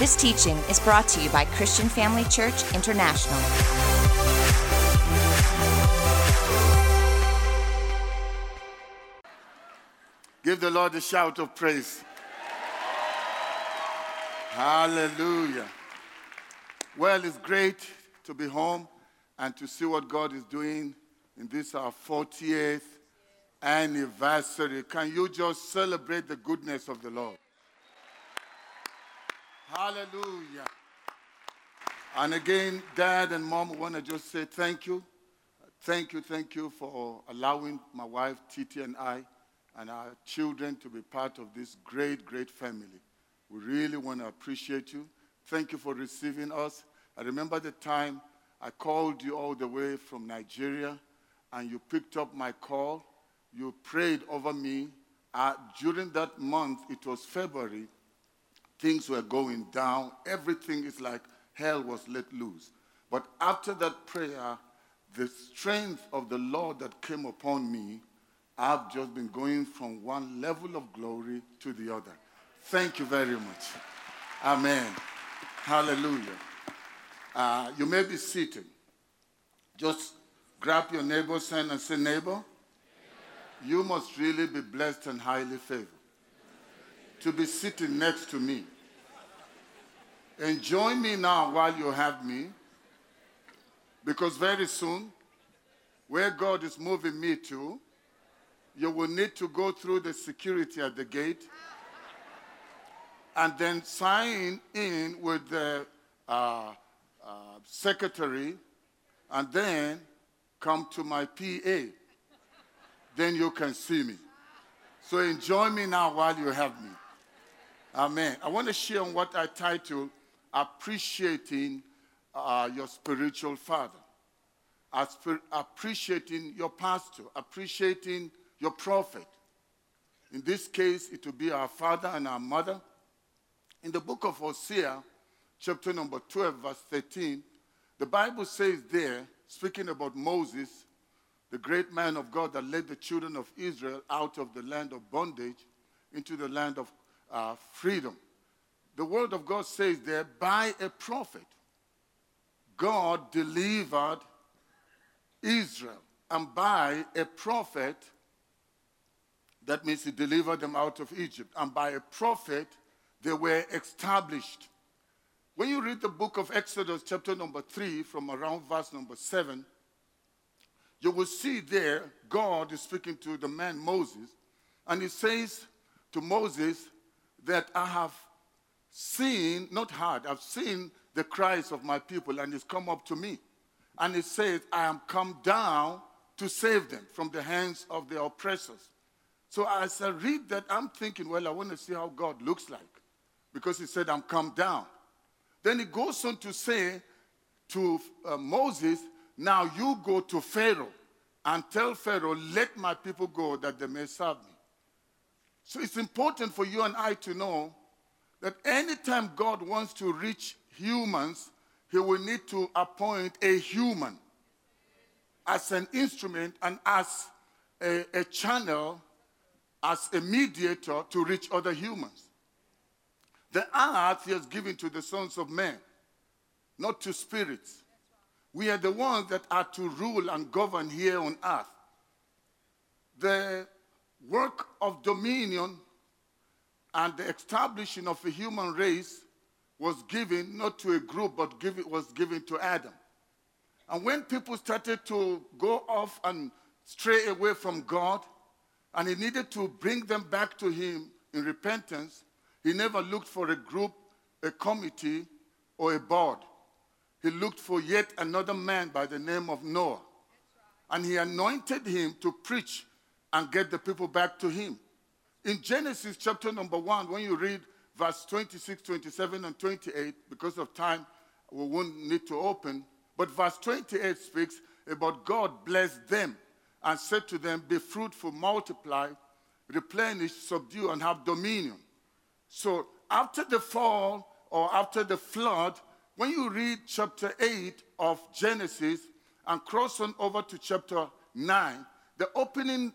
This teaching is brought to you by Christian Family Church International. Give the Lord a shout of praise. Hallelujah. Well, it's great to be home and to see what God is doing in this our 40th anniversary. Can you just celebrate the goodness of the Lord? Hallelujah. And again, Dad and Mom want to just say thank you. Thank you, thank you for allowing my wife, Titi, and I and our children to be part of this great, great family. We really want to appreciate you. Thank you for receiving us. I remember the time I called you all the way from Nigeria and you picked up my call. You prayed over me. Uh, during that month, it was February, things were going down. Everything is like hell was let loose. But after that prayer, the strength of the Lord that came upon me, I've just been going from one level of glory to the other. Thank you very much. Amen. Hallelujah. Uh, you may be seated. Just grab your neighbor's hand and say, Neighbor, you must really be blessed and highly favored to be sitting next to me. Enjoy me now while you have me, because very soon, where God is moving me to, you will need to go through the security at the gate and then sign in with the uh, uh, secretary and then come to my PA. Then you can see me. So enjoy me now while you have me. Amen. I want to share on what I title Appreciating uh, Your Spiritual Father. Appreciating your pastor, appreciating your prophet. In this case, it will be our father and our mother. In the book of Hosea, chapter number 12, verse 13, the Bible says there, speaking about Moses, the great man of God that led the children of Israel out of the land of bondage into the land of uh, freedom. The word of God says there, by a prophet, God delivered Israel. And by a prophet, that means he delivered them out of Egypt. And by a prophet, they were established. When you read the book of Exodus, chapter number 3, from around verse number 7, you will see there God is speaking to the man Moses, and he says to Moses that I have seen, not heard, I've seen the cries of my people, and it's come up to me. And it says, I am come down to save them from the hands of the oppressors. So as I read that, I'm thinking, well, I want to see how God looks like. Because he said, I'm come down. Then he goes on to say to uh, Moses, Now you go to Pharaoh and tell Pharaoh, Let my people go that they may serve me. So it's important for you and I to know that anytime God wants to reach humans, he will need to appoint a human as an instrument and as a, a channel, as a mediator to reach other humans. The earth he has given to the sons of men, not to spirits. We are the ones that are to rule and govern here on earth. The work of dominion and the establishing of a human race was given not to a group, but was given to Adam. And when people started to go off and stray away from God, and he needed to bring them back to him in repentance, he never looked for a group, a committee, or a board. He looked for yet another man by the name of Noah. And he anointed him to preach and get the people back to him. In Genesis chapter number one, when you read verse 26, 27, and 28, because of time, we won't need to open. But verse 28 speaks about God blessed them and said to them, Be fruitful, multiply, replenish, subdue, and have dominion. So after the fall or after the flood, when you read chapter 8 of Genesis and cross on over to chapter 9, the opening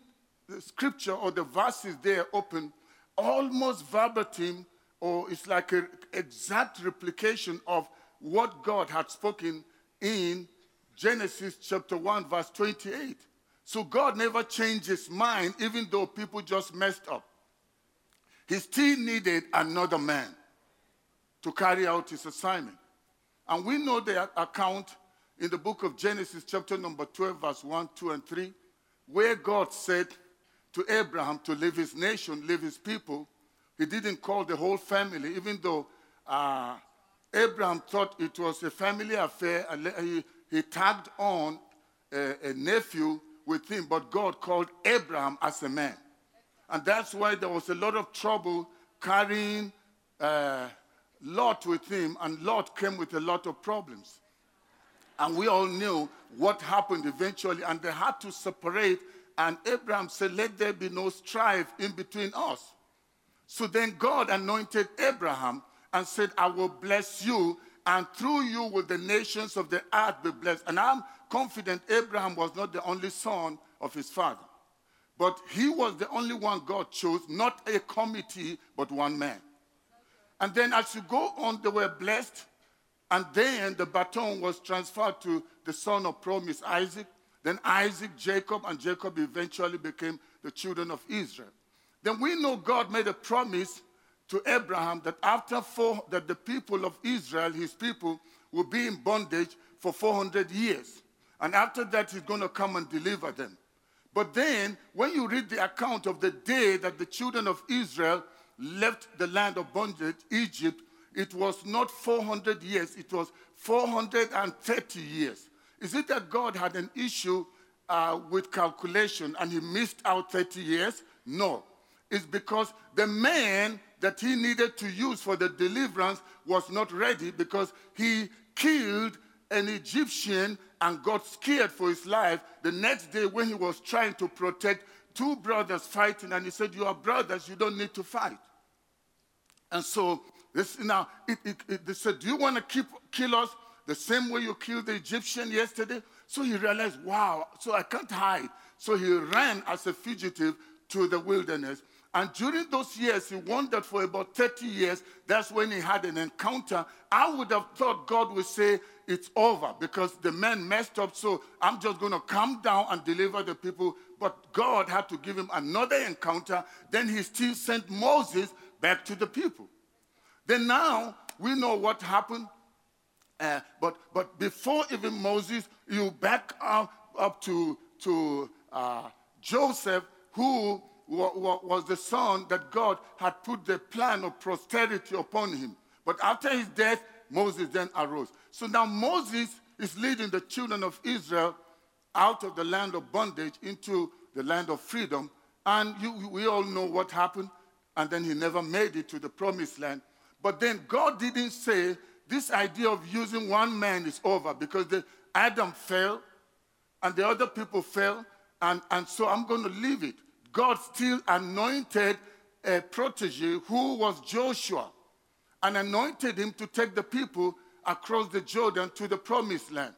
the scripture or the verses there open almost verbatim or it's like an exact replication of what God had spoken in Genesis chapter 1, verse 28. So God never changed his mind, even though people just messed up. He still needed another man to carry out his assignment. And we know the account in the book of Genesis, chapter number 12, verse 1, 2, and 3, where God said to Abraham to leave his nation, leave his people. He didn't call the whole family, even though uh, Abraham thought it was a family affair. He, he tagged on a, a nephew with him, but God called Abraham as a man. And that's why there was a lot of trouble carrying uh, Lot with him, and Lot came with a lot of problems. And we all knew what happened eventually, and they had to separate. And Abraham said, Let there be no strife in between us. So then God anointed Abraham and said, I will bless you, and through you will the nations of the earth be blessed. And I'm confident Abraham was not the only son of his father, but he was the only one God chose, not a committee, but one man. And then as you go on, they were blessed and then the baton was transferred to the son of promise, Isaac. Then Isaac, Jacob, and Jacob eventually became the children of Israel. Then we know God made a promise to Abraham that after four, that the people of Israel, his people, will be in bondage for 400 years. And after that, he's going to come and deliver them. But then, when you read the account of the day that the children of Israel left the land of bondage, Egypt, it was not 400 years, it was 430 years. Is it that God had an issue uh, with calculation and he missed out 30 years? No. It's because the man that he needed to use for the deliverance was not ready because he killed an Egyptian and got scared for his life the next day when he was trying to protect two brothers fighting and he said, You are brothers, you don't need to fight. And so this, now, it, it, it, they said, Do you want to keep, kill us the same way you killed the Egyptian yesterday? So he realized, Wow, so I can't hide. So he ran as a fugitive to the wilderness. And during those years, he wandered for about 30 years. That's when he had an encounter. I would have thought God would say, It's over because the man messed up. So I'm just going to come down and deliver the people. But God had to give him another encounter. Then he still sent Moses back to the people. Then now we know what happened. Uh, but, but before even Moses, you back up, up to, to uh, Joseph, who was the son that God had put the plan of posterity upon him. But after his death, Moses then arose. So now Moses is leading the children of Israel out of the land of bondage into the land of freedom. And you, we all know what happened. And then he never made it to the promised land. But then God didn't say this idea of using one man is over because the, Adam fell and the other people fell, and, and so I'm going to leave it. God still anointed a protege who was Joshua and anointed him to take the people across the Jordan to the promised land.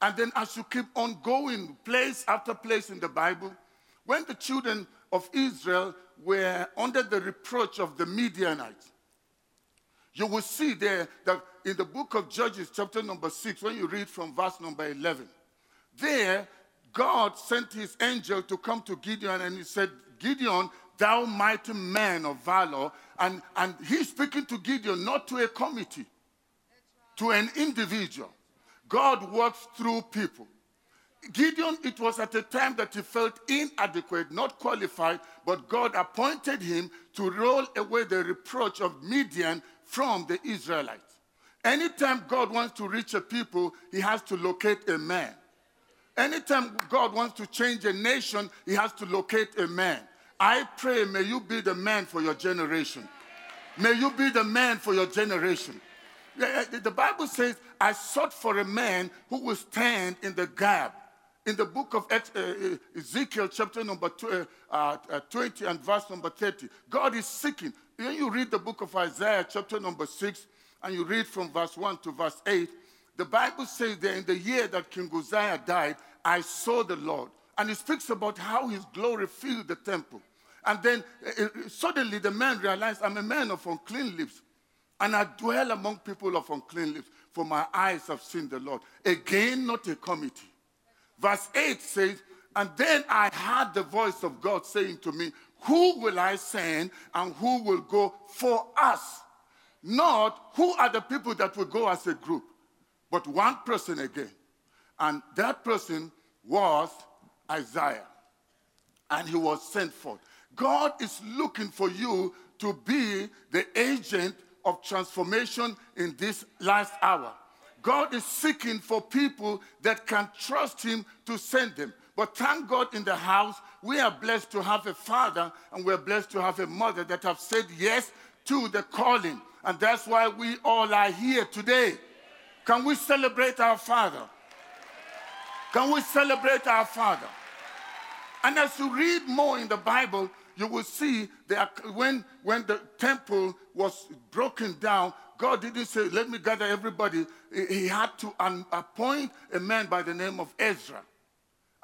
And then, as you keep on going, place after place in the Bible, when the children of Israel were under the reproach of the Midianites, you will see there that in the book of Judges, chapter number 6, when you read from verse number 11, there God sent his angel to come to Gideon and he said, Gideon, thou mighty man of valor. And, and he's speaking to Gideon, not to a committee, to an individual. God works through people. Gideon, it was at a time that he felt inadequate, not qualified, but God appointed him to roll away the reproach of Midian from the Israelites. Anytime God wants to reach a people, he has to locate a man. Anytime God wants to change a nation, he has to locate a man. I pray, may you be the man for your generation. May you be the man for your generation. The Bible says, I sought for a man who will stand in the gap. In the book of uh, uh, Ezekiel, chapter number uh, 20 and verse number 30, God is seeking when you read the book of Isaiah, chapter number 6, and you read from verse 1 to verse 8, the Bible says that in the year that King Uzziah died, I saw the Lord. And it speaks about how his glory filled the temple. And then uh, suddenly the man realized, I'm a man of unclean lips. And I dwell among people of unclean lips, for my eyes have seen the Lord. Again, not a committee. Verse 8 says, And then I heard the voice of God saying to me, Who will I send and who will go for us? Not who are the people that will go as a group, but one person again. And that person was Isaiah. And he was sent forth. God is looking for you to be the agent of transformation in this last hour. God is seeking for people that can trust Him to send them. But thank God in the house, we are blessed to have a father and we're blessed to have a mother that have said yes to the calling. And that's why we all are here today. Can we celebrate our father? Can we celebrate our father? And as you read more in the Bible, you will see that when, when the temple was broken down, God didn't say, Let me gather everybody. He had to appoint a man by the name of Ezra.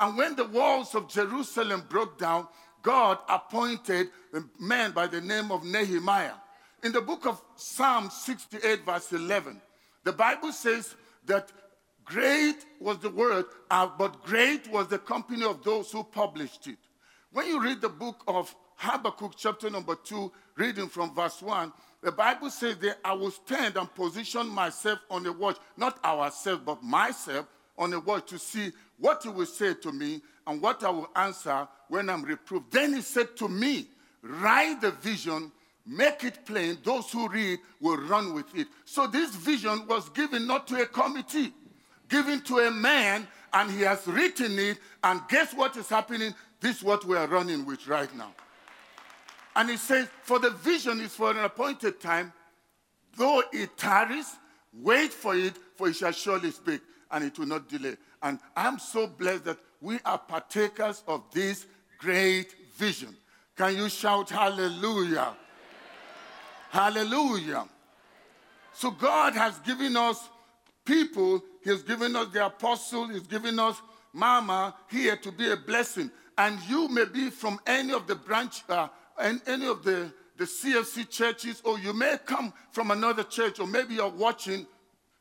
And when the walls of Jerusalem broke down, God appointed a man by the name of Nehemiah. In the book of Psalm 68, verse 11, the Bible says that great was the word, uh, but great was the company of those who published it. When you read the book of Habakkuk, chapter number 2, reading from verse 1, the Bible says that I will stand and position myself on the watch, not ourselves, but myself on the watch to see what he will say to me and what I will answer when I'm reproved. Then he said to me, Write the vision, make it plain. Those who read will run with it. So this vision was given not to a committee, given to a man, and he has written it. And guess what is happening? This is what we are running with right now. And he says, For the vision is for an appointed time, though it tarries, wait for it, for it shall surely speak, and it will not delay. And I'm so blessed that we are partakers of this great vision. Can you shout hallelujah? Hallelujah. So God has given us people, He has given us the apostle, He's given us Mama here to be a blessing and you may be from any of the branch, uh, any of the, the CFC churches, or you may come from another church, or maybe you're watching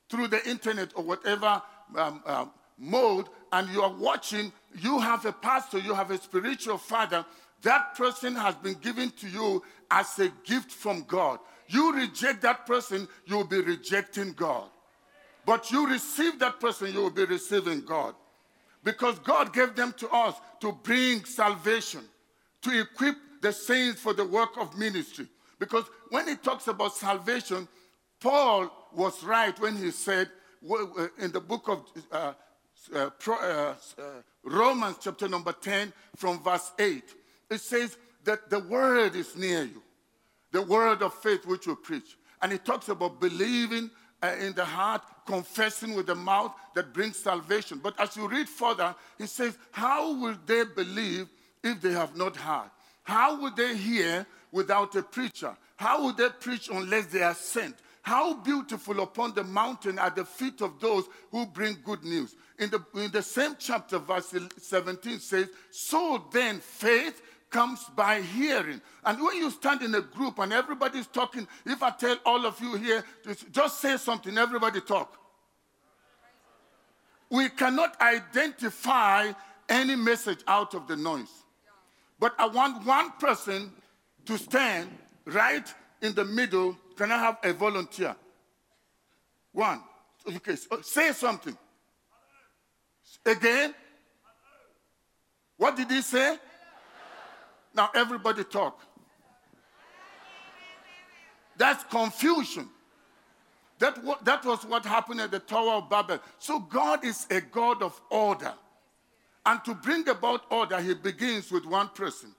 through the internet or whatever um, uh, mode, and you are watching, you have a pastor, you have a spiritual father. That person has been given to you as a gift from God. You reject that person, you will be rejecting God. But you receive that person, you will be receiving God. Because God gave them to us to bring salvation, to equip the saints for the work of ministry. Because when he talks about salvation, Paul was right when he said in the book of uh, uh, uh, uh, Romans, chapter number 10, from verse 8, it says that the word is near you, the word of faith which you preach. And he talks about believing uh, in the heart, confessing with the mouth that brings salvation. But as you read further, he says, How will they believe if they have not heard? How will they hear without a preacher? How will they preach unless they are sent? How beautiful upon the mountain are the feet of those who bring good news. In the, in the same chapter, verse 17 says, So then faith comes by hearing. And when you stand in a group and everybody's talking, if I tell all of you here, just say something, everybody talk. We cannot identify any message out of the noise. But I want one person to stand right in the middle. Can I have a volunteer? One. Okay, uh, say something. Again? What did he say? Now everybody talk. That's confusion. That, that was what happened at the Tower of Babel. So God is a God of order. And to bring about order, he begins with one person.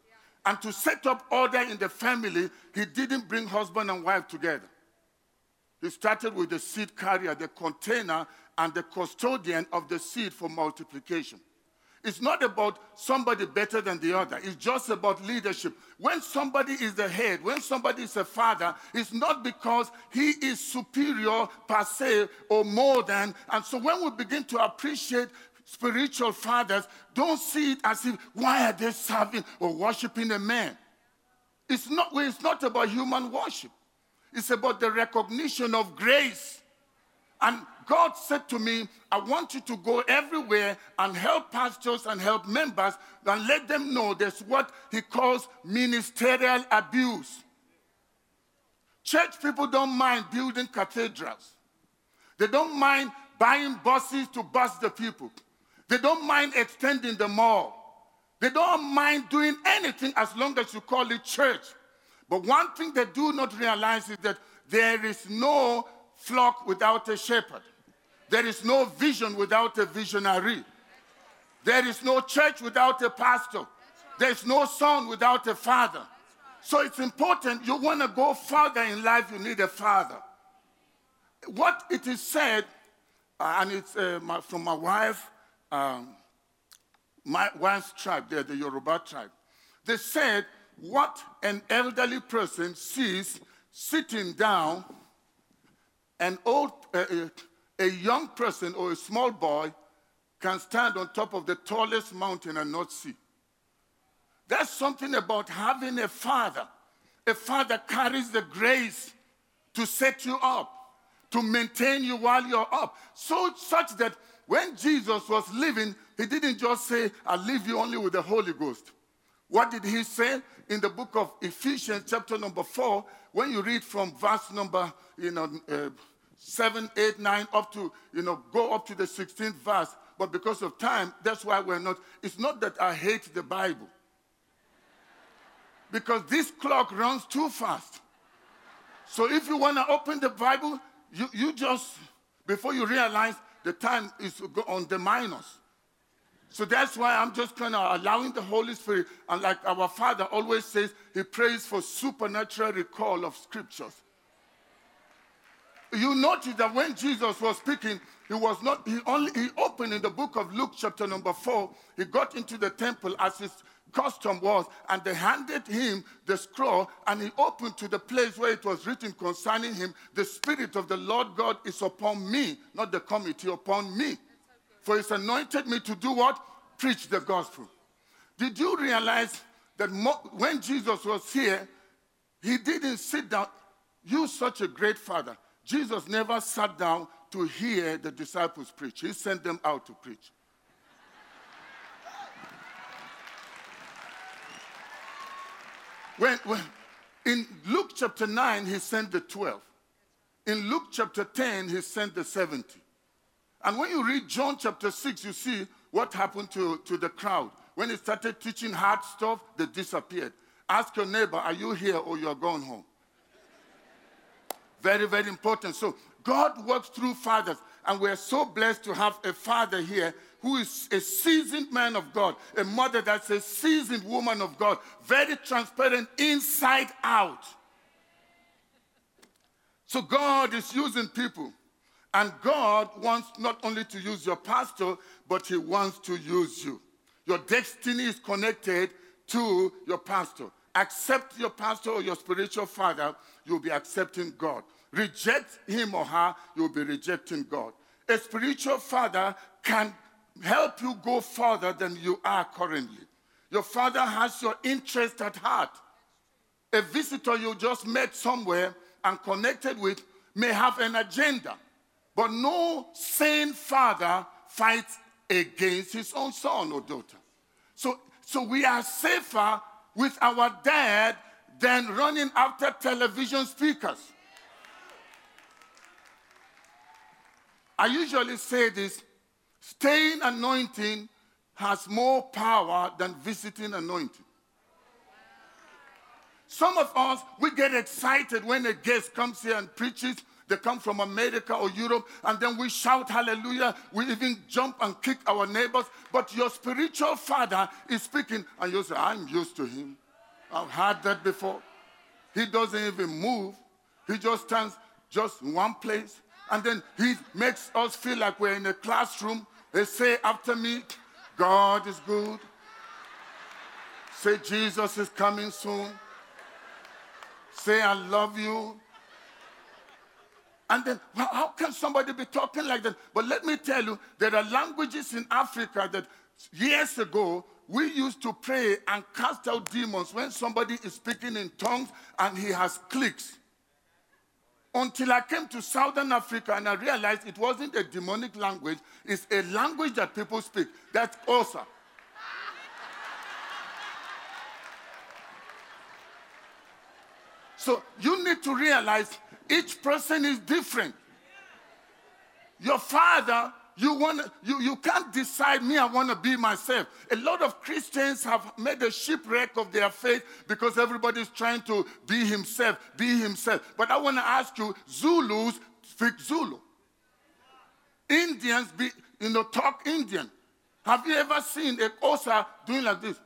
And to set up order in the family, he didn't bring husband and wife together. He started with the seed carrier, the container, and the custodian of the seed for multiplication. It's not about somebody better than the other. It's just about leadership. When somebody is the head, when somebody is a father, it's not because he is superior per se or more than. And so when we begin to appreciate spiritual fathers, don't see it as if, why are they serving or worshiping a man? It's not, it's not about human worship, it's about the recognition of grace. And God said to me, I want you to go everywhere and help pastors and help members and let them know there's what He calls ministerial abuse. Church people don't mind building cathedrals, they don't mind buying buses to bus the people, they don't mind extending the mall. They don't mind doing anything as long as you call it church. But one thing they do not realize is that there is no flock without a shepherd. There is no vision without a visionary. There is no church without a pastor. There's no son without a father. So it's important. You want to go further in life, you need a father. What it is said, uh, and it's uh, my, from my wife, um, my wife's tribe, they're the Yoruba tribe. They said, what an elderly person sees sitting down, an old, uh, a young person or a small boy can stand on top of the tallest mountain and not see. That's something about having a father. A father carries the grace to set you up, to maintain you while you're up. So such that when Jesus was living, he didn't just say, I'll leave you only with the Holy Ghost. What did he say? In the book of Ephesians, chapter number 4, when you read from verse number, you know, uh, 7, 8, 9, up to, you know, go up to the 16th verse. But because of time, that's why we're not. It's not that I hate the Bible. Because this clock runs too fast. So if you want to open the Bible, you, you just, before you realize, the time is on the minus. So that's why I'm just kind of allowing the Holy Spirit, and like our Father always says, He prays for supernatural recall of scriptures. You notice that when Jesus was speaking, he was not, he only, he opened in the book of Luke, chapter number four. He got into the temple as his custom was, and they handed him the scroll, and he opened to the place where it was written concerning him, The Spirit of the Lord God is upon me, not the committee, upon me. For he's anointed me to do what? Preach the gospel. Did you realize that mo- when Jesus was here, he didn't sit down? You, such a great father. Jesus never sat down to hear the disciples preach, he sent them out to preach. When, when, in Luke chapter 9, he sent the 12. In Luke chapter 10, he sent the 70. And when you read John chapter 6, you see what happened to, to the crowd. When he started teaching hard stuff, they disappeared. Ask your neighbor, are you here or you're going home? Very, very important. So God works through fathers, and we're so blessed to have a father here who is a seasoned man of God, a mother that's a seasoned woman of God, very transparent inside out. So God is using people. And God wants not only to use your pastor, but He wants to use you. Your destiny is connected to your pastor. Accept your pastor or your spiritual father, you'll be accepting God. Reject him or her, you'll be rejecting God. A spiritual father can help you go further than you are currently. Your father has your interest at heart. A visitor you just met somewhere and connected with may have an agenda, but no sane father fights against his own son or daughter. So, so we are safer with our dad than running after television speakers. I usually say this Staying anointing has more power than visiting anointing. Some of us, we get excited when a guest comes here and preaches. They come from America or Europe, and then we shout hallelujah. We even jump and kick our neighbors. But your spiritual father is speaking, and you say, I'm used to him. I've heard that before. He doesn't even move, he just stands just in one place. And then he makes us feel like we're in a classroom they say after me, God is good. Say Jesus is coming soon. Say I love you. And then, well, how can somebody be talking like that? But let me tell you, there are languages in Africa that years ago, we used to pray and cast out demons when somebody is speaking in tongues and he has clicks. Until I came to Southern Africa and I realized it wasn't a demonic language, it's a language that people speak. That's Xhosa. So you need to realize each person is different. Your father, you want you, you can't decide me, I want to be myself. A lot of Christians have made a shipwreck of their faith because everybody's trying to be himself, be himself. But I want to ask you, Zulus speak Zulu. Indians be, you know, talk Indian. Have you ever seen a Xhosa doing like this?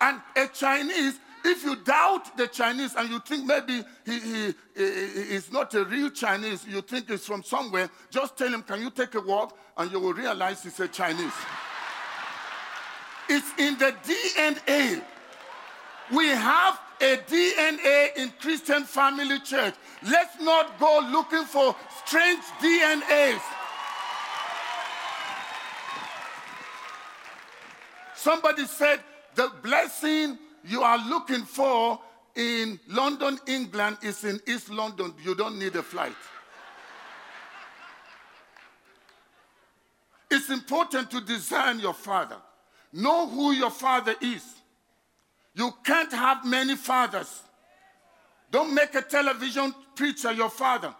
And a Chinese, if you doubt the Chinese and you think maybe he, he, he, is not a real Chinese, you think he's from somewhere, just tell him, Can you take a walk? And you will realize he's a Chinese. it's in the DNA. We have a DNA in Christian Family Church. Let's not go looking for strange DNAs. Somebody said the blessing you are looking for in London, England is in East London. You don't need a flight. It's important to discern your father. Know who your father is. You can't have many fathers. Don't make a television preacher your father.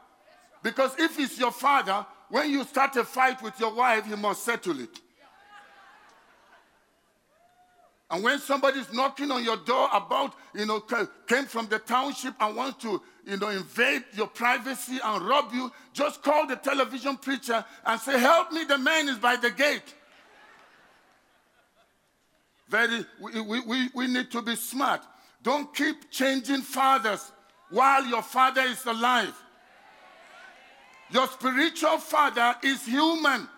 Because if he's your father, when you start a fight with your wife, he must settle it. And when somebody's knocking on your door about, you know, came from the township and wants to, you know, invade your privacy and rob you, just call the television preacher and say, Help me, the man is by the gate. Very, we, we, we need to be smart. Don't keep changing fathers while your father is alive. Your spiritual father is human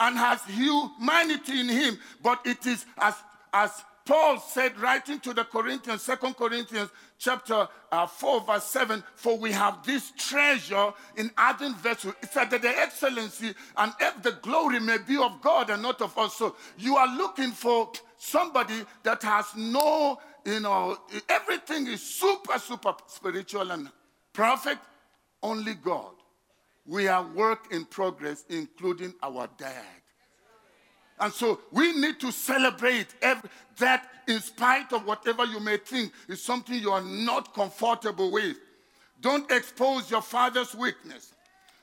and has humanity in him, but it is as, as Paul said, writing to the Corinthians, Second Corinthians chapter uh, 4, verse 7, for we have this treasure in earthen vessels. It said that the excellency and if the glory may be of God and not of us. So you are looking for somebody that has no, you know, everything is super, super spiritual and perfect. Only God. We are work in progress, including our dad. And so we need to celebrate every, that, in spite of whatever you may think is something you are not comfortable with. Don't expose your father's weakness.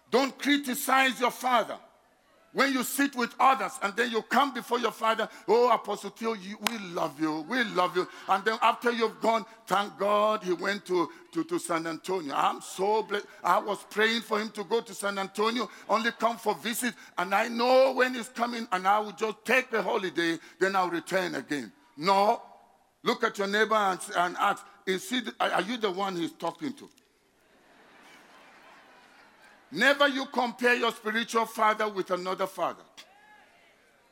Don't criticize your father when you sit with others and then you come before your father, oh, Apostle Theo, we love you, we love you. And then after you've gone, thank God he went to, to, to San Antonio. I'm so blessed. I was praying for him to go to San Antonio, only come for visit. And I know when he's coming and I will just take a holiday, then I'll return again. No. Look at your neighbor and, and ask, is he, are you the one he's talking to? Never you compare your spiritual father with another father.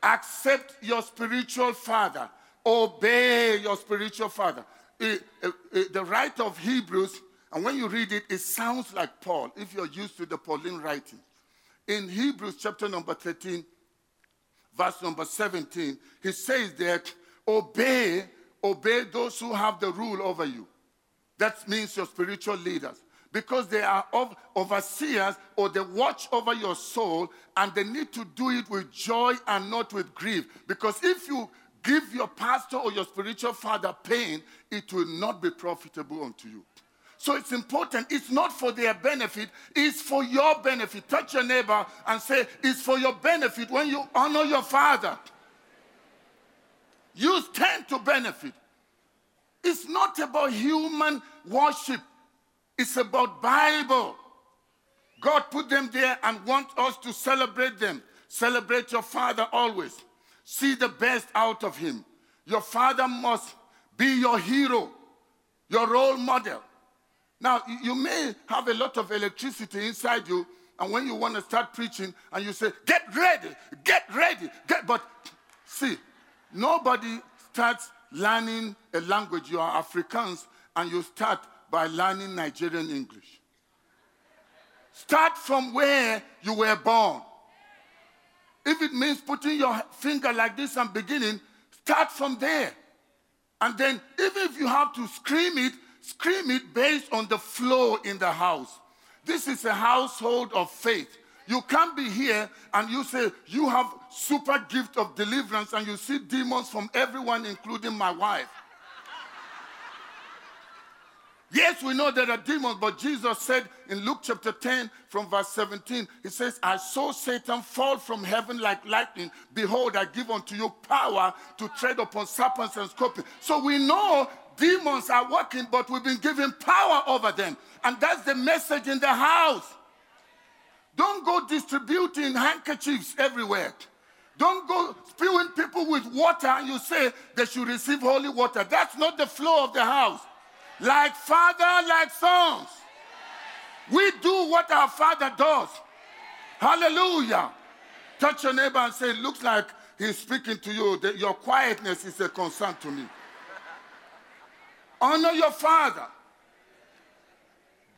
Accept your spiritual father. Obey your spiritual father. The writer of Hebrews, and when you read it, it sounds like Paul, if you're used to the Pauline writing. In Hebrews chapter number 13, verse number 17, he says that obey, obey those who have the rule over you. That means your spiritual leaders because they are overseers or they watch over your soul and they need to do it with joy and not with grief. Because if you give your pastor or your spiritual father pain, it will not be profitable unto you. So it's important. It's not for their benefit, it's for your benefit. Touch your neighbor and say, It's for your benefit when you honor your father. You stand to benefit. It's not about human worship. It's about Bible. God put them there and want us to celebrate them. Celebrate your father always. See the best out of him. Your father must be your hero, your role model. Now, you may have a lot of electricity inside you, and when you want to start preaching, and you say, Get ready, get ready, get. But see, nobody starts learning a language. You are Africans, and you start by learning Nigerian English. Start from where you were born. If it means putting your finger like this and beginning, start from there. And then, even if you have to scream it, scream it based on the flow in the house. This is a household of faith. You can't be here and you say you have super gift of deliverance and you see demons from everyone, including my wife. Yes, we know there are demons, but Jesus said in Luke chapter 10 from verse 17, He says, I saw Satan fall from heaven like lightning. Behold, I give unto you power to tread upon serpents and scorpions. So we know demons are working, but we've been given power over them. And that's the message in the house. Don't go distributing handkerchiefs everywhere. Don't go spewing people with water and you say they should receive holy water. That's not the flow of the house. Like father, like sons. We do what our father does. Hallelujah. Touch your neighbor and say, looks like he's speaking to you. That your quietness is a concern to me. Honor your father.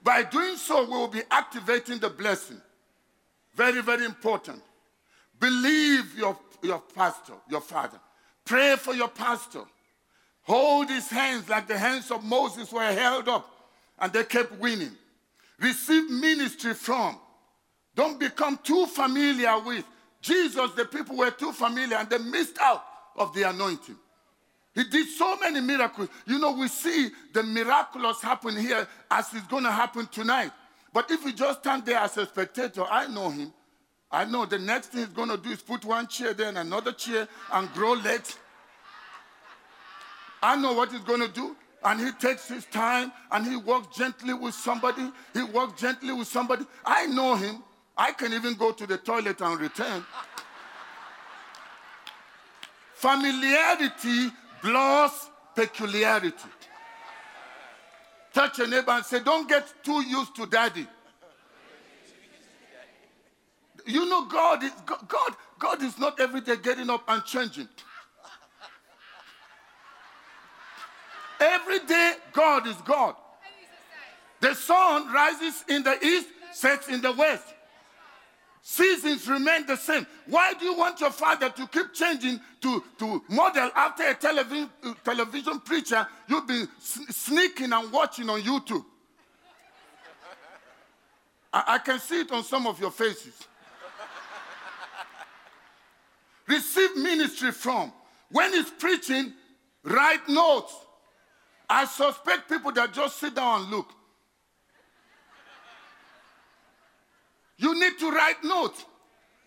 By doing so, we will be activating the blessing. Very, very important. Believe your, your pastor, your father. Pray for your pastor. Hold his hands like the hands of Moses were held up and they kept winning. Receive ministry from. Don't become too familiar with. Jesus, the people were too familiar and they missed out of the anointing. He did so many miracles. You know, we see the miraculous happen here as it's going to happen tonight. But if you just stand there as a spectator, I know him. I know the next thing he's going to do is put one chair there and another chair and grow legs. I know what he's going to do. And he takes his time and he walks gently with somebody. He walks gently with somebody. I know him. I can even go to the toilet and return. Familiarity blurs peculiarity. Touch your neighbor and say, Don't get too used to daddy. You know, God is God, God is not every day getting up and changing. Every day, God is God. The sun rises in the east, sets in the west. Seasons remain the same. Why do you want your father to keep changing to, to model after a television, uh, television preacher you've been sneaking and watching on YouTube? I, I can see it on some of your faces. Receive ministry from. When he's preaching, write notes. I suspect people that just sit down and look. You need to write notes.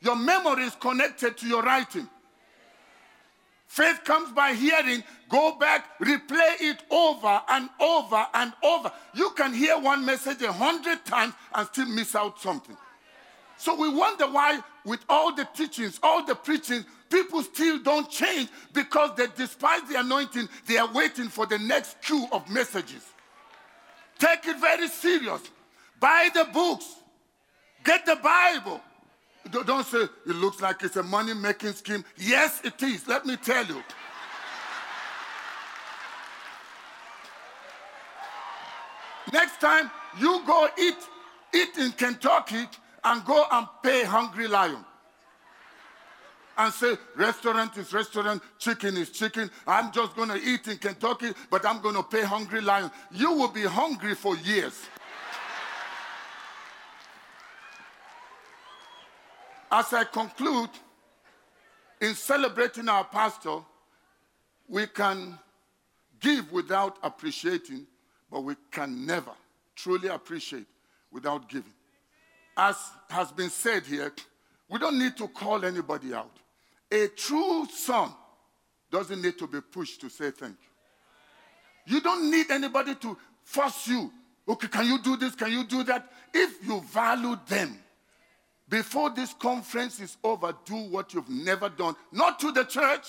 Your memory is connected to your writing. Faith comes by hearing. Go back, replay it over and over and over. You can hear one message a hundred times and still miss out something. So we wonder why, with all the teachings, all the preaching, people still don't change because they despise the anointing. They are waiting for the next queue of messages. Take it very serious. Buy the books. Get the Bible. Don't say it looks like it's a money making scheme. Yes, it is. Let me tell you. Next time you go eat, eat in Kentucky and go and pay Hungry Lion and say, restaurant is restaurant, chicken is chicken. I'm just going to eat in Kentucky, but I'm going to pay Hungry Lion. You will be hungry for years. As I conclude, in celebrating our pastor, we can give without appreciating, but we can never truly appreciate without giving. As has been said here, we don't need to call anybody out. A true son doesn't need to be pushed to say thank you. You don't need anybody to force you. Okay, can you do this? Can you do that? If you value them, before this conference is over, do what you've never done. Not to the church,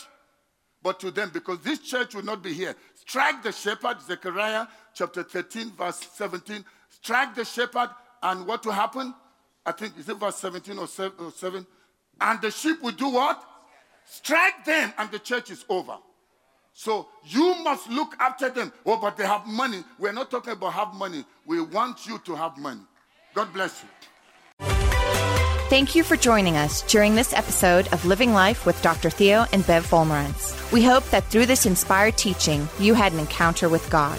but to them, because this church will not be here. Strike the shepherd, Zechariah chapter 13, verse 17. Strike the shepherd, and what will happen? I think, is it verse 17 or 7? And the sheep will do what? Strike them, and the church is over. So you must look after them. Oh, but they have money. We're not talking about have money. We want you to have money. God bless you. Thank you for joining us during this episode of Living Life with Dr. Theo and Bev Wolmarans. We hope that through this inspired teaching, you had an encounter with God.